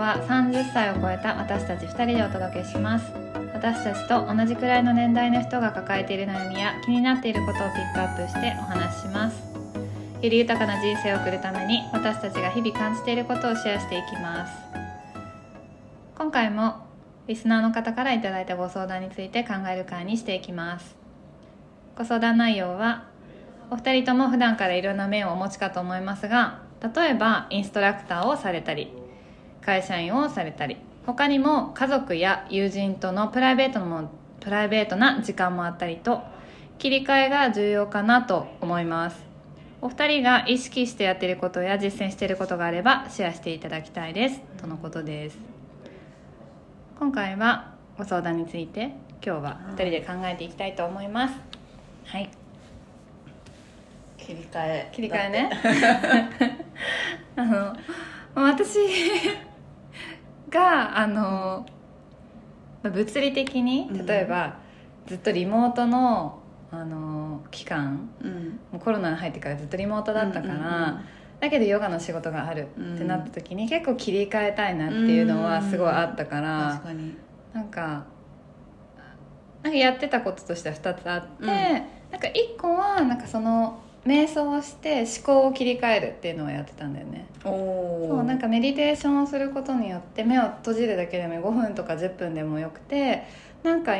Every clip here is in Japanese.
は30歳を超えた私たち2人でお届けします。私たちと同じくらいの年代の人が抱えている悩みや気になっていることをピックアップしてお話しします。より豊かな人生を送るために私たちが日々感じていることをシェアしていきます。今回もリスナーの方からいいたご相談について考える会にしていきます。ご相談内容はお二人とも普段からいろんな面をお持ちかと思いますが例えばインストラクターをされたり会社員をされたり他にも家族や友人とのプライベートのプライベートな時間もあったりと切り替えが重要かなと思います。お二人が意識してやっていることや実践していることがあればシェアしていただきたいです。とのことです。今回はご相談について今日は二人で考えていきたいと思います。はい。切り替え切り替えね。あの私があの物理的に例えば、ずっとリモートのあの期間うん。もうコロナに入ってからずっとリモートだったから、うんうんうんだけどヨガの仕事があるってなった時に、結構切り替えたいなっていうのはすごいあったから、確かに。なんかなんかやってたこととしては2つあって、うん。なんか1個はなんかその瞑想をして思考を切り替えるっていうのをやってたんだよね。おそうなんかメディテーションをすることによって目を閉じるだけでも5分とか10分でもよくてなんか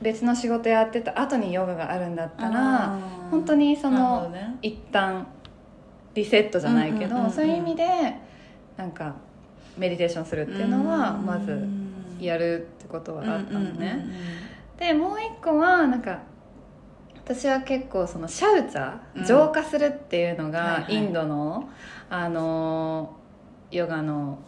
別の仕事やってた後にヨガがあるんだったら本当にその、ね、一旦リセットじゃないけど、うんうんうんうんそういう意味でなんかメディテーションするっていうのはまずやるってことはあったのね、でもう一個はなんか私は結構そのシャウチャうん。ー浄化するっていうのはいがはい。インドの、あのヨガの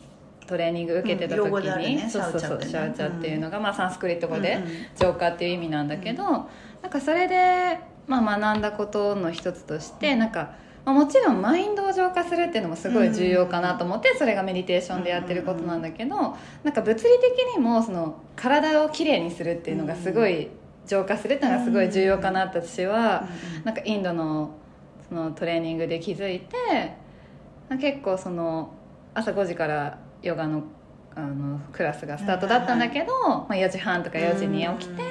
トレーニング受けてた時うんねそうそうそうシシャウチャーっていうのが、まあ、サンスクリット語でうんうん。浄化っていう意味なんだけど、なんかそれで、まあ、学んだことの一つとしてなんか、まあ、もちろんマインドを浄化するっていうのもすごい重要かなと思ってそれがメディテーションでやってることなんだけどなんか物理的にもその体をきれいにするっていうのがすごい浄化するっていうのがすごい重要かなって私はなんかインドのそのトレーニングで気づいて結構その朝5時からヨガのあのクラスがスタートだったんだけど、まあ、4時半とか4時に起きて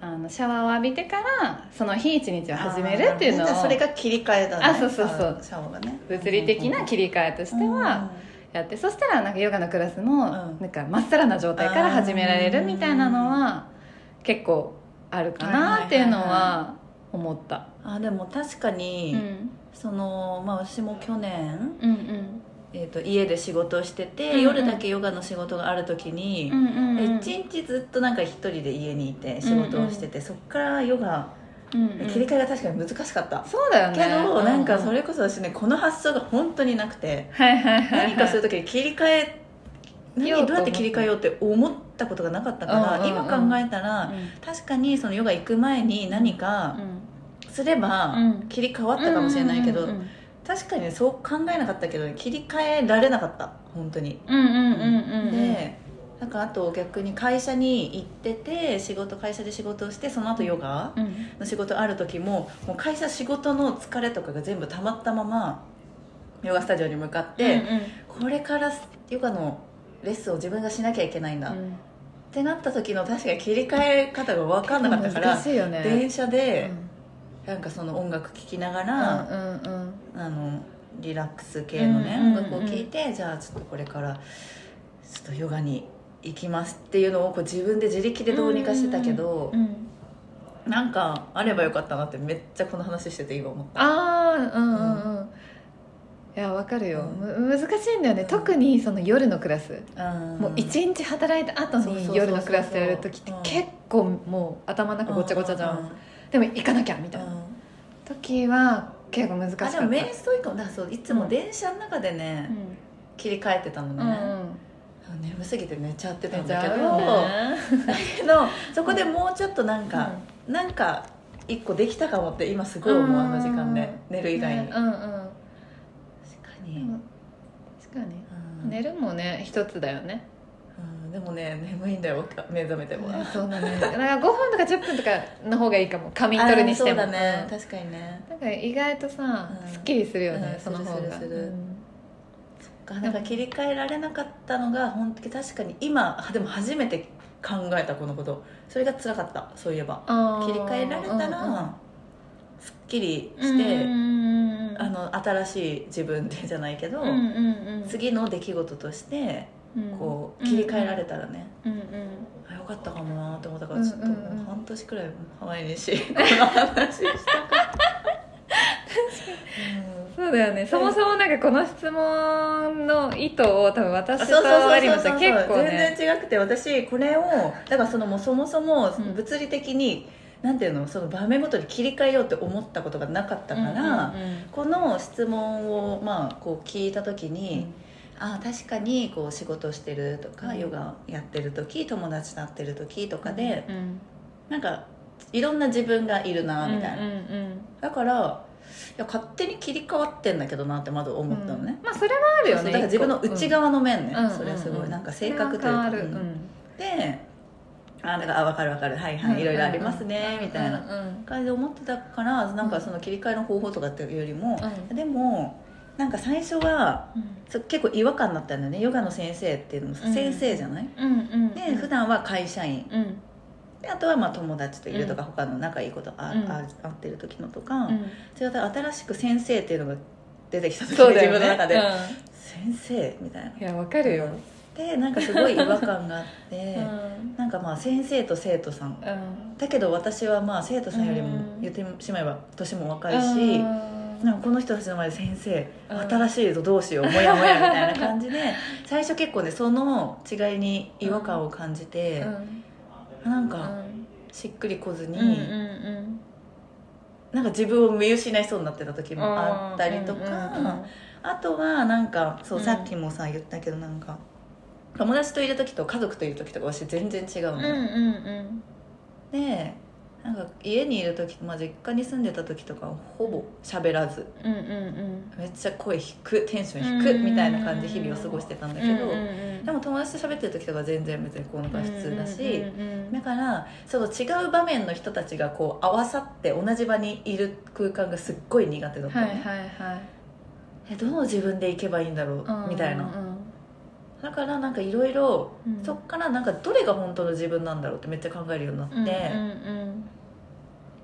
あのシャワーを浴びてからその日一日を始めるっていうのをそれが切り替えだね。あそうそうそう。シャワーがね。物理的な切り替えとしてはやってそしたらなんかヨガのクラスもなんかまっさらな状態から始められるみたいなのは結構あるかなっていうのは思った。あでも確かうに、ん。そのまあ私も去年、うんうん。えー、と家で仕事をしてて、うんうん。夜だけヨガの仕事がある時にう、んうんうん。一日ずっとなんか一人で家にいて仕事をしてて、そっからヨガうんうん。切り替えが確かに難しかった、そうだよね。けど、なんかうそれこそ私ねこの発想が本当になくて、はいはいはいはい。何かする時に切り替え何どうやって切り替えようって思ったことがなかったから、今考えたら、確かにそのヨガ行く前に何かすればうん。切り替わったかもしれないけど、確かにそう考えなかったけど切り替えられなかった。本当に、うんうんうんうんうん。でなんかあと逆に会社に行ってて仕事会社で仕事をしてその後ヨガうん。の仕事ある時ももう会社仕事の疲れとかが全部溜まったままヨガスタジオに向かって、うん。これからヨガのレッスンを自分がしなきゃいけないんだ、っうん。てなった時の確かに切り替え方が分かんなかったからね電車でうん。なんかその音楽聴きながうら、んうんうん。あのリラックス系のね、うんうんうん。音楽を聴いてじゃあちょっとこれからちょっとヨガに行きますっていうのをこう自分で自力でどうにかしてたけど、うんなんかあればよかったなってめっちゃこの話してて今思った。ああうんうんうん。いやわかるよ、む難しいんだよね、特にその夜のクラス、もう一日働いた後に夜のクラスやる時ってうん。結構もう頭の中ごちゃごちゃじゃん、うんうんでも行かなきゃみたいな、うん。時は結構難しかった。あでも瞑想以降だそういつも電車の中でね、うん。切り替えてたのね、うんうん。眠すぎて寝ちゃってたんだけど、けど そこでもうちょっとなんか、なんか一個できたかもって今すごい思う、あの時間で。寝る以外に、ね。うんうん。確かに、うん。確かに。うん。寝るもね一つだよね。うん。でもね眠いんだよ目覚めても、ねそうだね。だから5分とか10分とかの方がいいかも。仮眠取るにしても。あそうだね。うん。確かにね。なんか意外とさ、うん。すっきりするよね、うんその方が。するするうん。そっかなんか切り替えられなかったのが本当に確かに今でも初めて考えたこのこと。それが辛かったそういえば。切り替えられたうんうん。らすっきりうんして、うんうんうんあの新しい自分でじゃないけど、うんうんうん。次の出来事としてうん。こう切り替えられたらね、うんうん。あよかったかもなと思ったからちょっと半年くらい前にし この話したかそうだよね。そもそもなんかこの質問の意図を多分私と結構ね。全然違くて私これをだからそのもうそもそもうん。物理的に、なんていうのその場面ごとに切り替えようって思ったことがなかったから、うんうんこの質問をまあこう聞いた時うん。に、ああ確かにこう仕事してるとか、うん。ヨガやってる時友達と会ってる時とかで、うんなんかいろんな自分がいるなみたいな、うんうんだからいや勝手に切り替わってんだけどなってまず思ったのね、うん。まあそれはあるよねだから自分の内側の面ね、うんそれはすごい、うんなんか性格というか、うん。であだからあ分かる分かる。はいはい、うんいろいろありますね、みたいな。感じで思ってたからなんかその切り替えの方法とかっていうよりも、うん。でもなんか最初はそう結構違和感だったんだよねヨガの先生っていうのもさうん。先生じゃない、うんうんで普段は会社員。うん。であとはまあ友達といるとか、うん他の仲いいことあ、うん。あ会ってる時のとか、うん。違った新しく先生っていうのが出てきた時にね。自分の中で、う先生？みたいな。んいやわかるよでなんかすごい違和感があって、うん。なんかまあ先生と生徒さん。うん。だけど私はまあ生徒さんよりもうん。言ってしまえば年も若いし、うん。なんかこの人たちの前で先生うん。新しいぞどうしようもやもやみたいな感じで 最初結構ねその違いに違和感を感じて、なんかしっくりこずに、うんうんうん。なんか自分を見失いそうになってた時もあったりとか、うんうんうん。あとはなんかそう、うん。さっきもさ言ったけどなんか友達といる時と家族といる時とか私全然違うの、うんうんでなんか家にいる時、まあ、実家に住んでた時とかはほぼ喋らず。うんうんうん。めっちゃ声低くテンション低くみたいな感じで日々を過ごしてたんだけど、うんうんうんでも友達と喋ってる時とかは全然別にこのが普通だし、うんうんうんだからその違う場面の人たちがこう合わさって同じ場にいる空間がすっごい苦手だったの。ね、はいはいはい。えどの自分で行けばいいんだろう、うんみたいな。うんだからなんかいろいろうん。そっからなんかどれが本当の自分なんだろうってめっちゃ考えるようになって、うんうん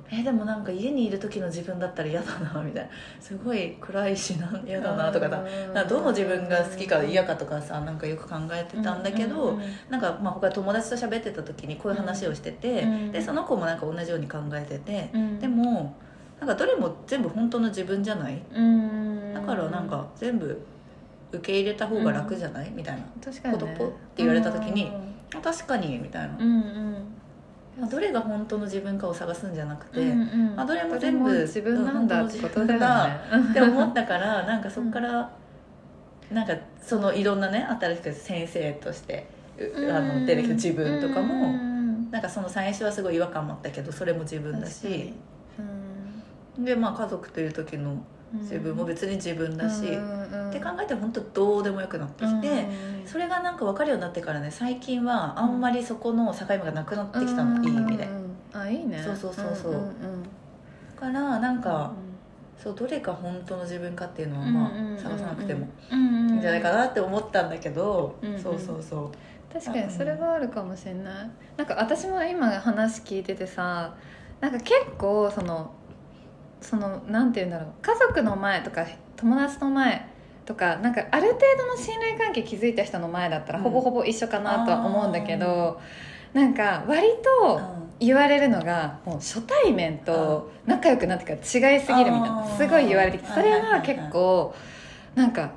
えでもなんか家にいる時の自分だったら嫌だなみたいな。すごい暗いしな嫌だなとかさうんなんかどの自分が好きか嫌かとかさなんかよく考えてたんだけど、うんうんなんかまあ他友達と喋ってた時にこういう話をしてて、うんでその子もなんか同じように考えてて、うん。でもなんかどれも全部本当の自分じゃない？うん。だからなんか全部受け入れた方が楽じゃない、みたいな。確かにね。ことポッて言われた時にあ確かにみたいな、うんうん。どれが本当の自分かを探すんじゃなくて、うんうん。あどれも全部自分なんだってことだよね。って思ったからなんかそこから、なんかそのいろんなね新しく先生としてうあの出てきた自分とかも、うんなんかその最初はすごい違和感もあったけどそれも自分だ確かに。しでまあ家族という時のうん自分も別に自分だし、って考えて本当どうでもよくなってきて、うんそれがなんか分かるようになってからね最近はあんまりそこの境目がなくなってきたの、いい意味で。あいいね。そうそうそうそう。だからなんか、そうどれが本当の自分かっていうのはまあ探さなくてもいいんじゃないかなって思ったんだけど、そうそうそう。確かにそれはあるかもしれない。なんか私も今話聞いててさなんか結構そのそのなんて言うんだろう。家族の前とか友達の前とかなんかある程度の信頼関係築いた人の前だったらうん。ほぼほぼ一緒かなとは思うんだけど、なんか割とうん言われるのがもう初対面と仲良くなってから違いすぎるみたいなすごい言われてきてそれは結構なんか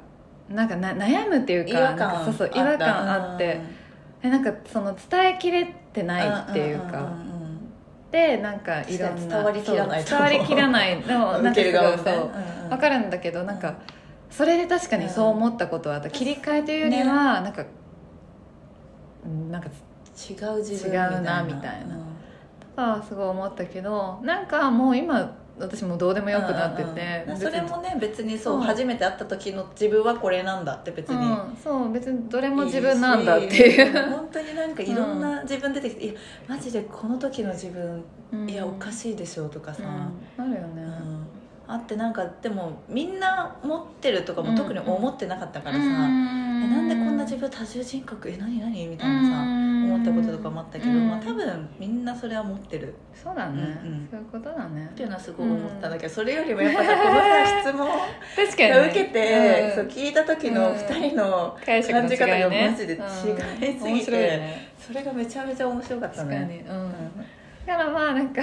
なんかな悩むっていうかかそうそう違和感あってえなんかその伝えきれてないっていうかんんんでなんかいろんな伝わりきらない伝わりきらない。でもうん なんかすごい受ける側もね。そううんうん。わかるんだけどなんかそれで確かにそう思ったことはあった切り替えというよりはなんかうんなんか違う自分違うなみたいな。あすごい思ったけどなんかもう今私もどうでもよくなってて、うんうんそれもね別にそう、うん。初めて会った時の自分はこれなんだって別に、うん、そう別にどれも自分なんだっていう。し 本当になんかいろんな自分出てきて「いやマジでこの時の自分うん。いやおかしいでしょ」とかさ、うん。あるよね、うん。あってなんかでもみんな持ってるとかも特に思ってなかったからさ、うん。えなんでこんな自分多重人格え何何みたいなさ、思ったこととかもあったけど、うん。まあ、多分みんなそれは持ってる。そうだね、うんうん。そういうことだね。っていうのはすごい思ったんだけど、それよりもやっぱさこのさ質問確かに、が受けて、うん。そう聞いた時の2人の感じ方がマジで違いすぎて、ねそれがめちゃめちゃ面白かったね。うん。だからまあなんか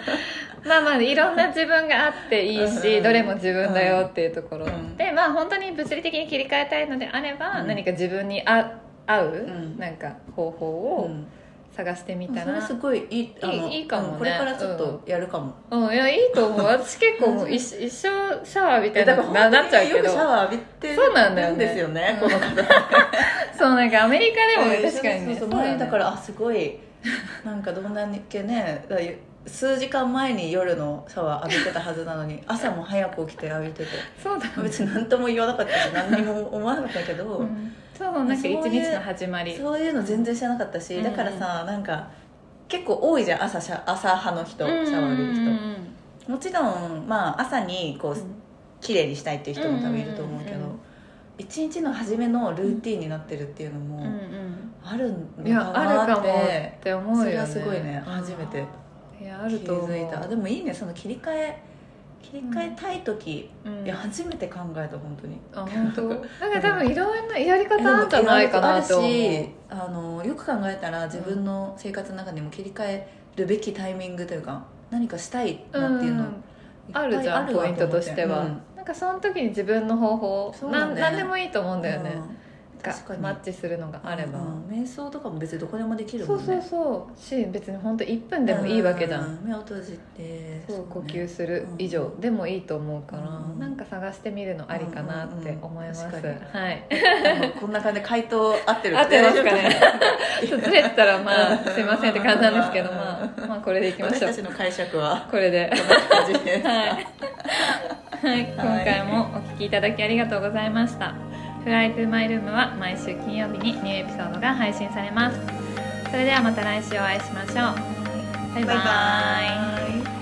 まあまあいろんな自分があっていいし、うんどれも自分だよっていうところ、うん。でまあ本当に物理的に切り替えたいのであれば、うん。何か自分に合合う、ん。なんか方法をうん。探してみたそれら、すごいいいあのいいいいかもね。うんこれからちょっとやるかも、うん、いやいいと思う。私結構もう一一生シャワー浴びてななっちゃうけよくシャどワー浴びてそうなんだよね。るんですよね。この方。そうなんかアメリカでもねうん確かにね。そうそうそう前だからあすごい。なんかどんだけねだから数時間前に夜のシャワー浴びてたはずなのに 朝も早く起きて浴びてて。そうだね。別に何とも言わなかったし何にも思わなかったけど、うん。そうなんか一日の始まり。そういうの全然知らなかったし、うん。だからさなんか結構多いじゃん朝シャ朝派の人シャワー浴びる人、うんもちろんまあ朝にこう、綺麗にしたいっていう人も多分いると思うけど、うんうんうん一日の初めのルーティンになってるっていうのも、うんうん。あるのかなあるかもってって思うよね。それはすごいね初めていやあ気ると思いた。あでもいいねその切り替え。切り替えたい時、うん。いや初めて考えた本当に。あ本当？なんか多分いろんなやり方あるんじゃないかなと思う。あるしあのよく考えたら自分の生活の中にも切り替えるべきタイミングというか何かしたいなっていうの、うん。あるじゃんポイントとしては、なんかその時に自分の方法、なん何でもいいと思うんだよね、が確かに。マッチするのがあれば、うん。瞑想とかも別にどこでもできるそうもんね。そうそうし別に本当1分でもいいわけじゃん、う目を閉じてそう呼ね吸する以上でもいいと思うから、うん。なんか探してみるのありかなって思います、うん。うんうんはい。こんな感じで回答合ってる合ってますかね。ずれてたらまあすいませんって感じなんですけどまあまあこれでいきましょう。私たちの解釈は。これで。はい、はい、今回もお聞きいただきありがとうございましたフライトゥマイルームは毎週金曜日にニューエピソードが配信されます。それではまた来週お会いしましょう。バイバイ。バイバイ。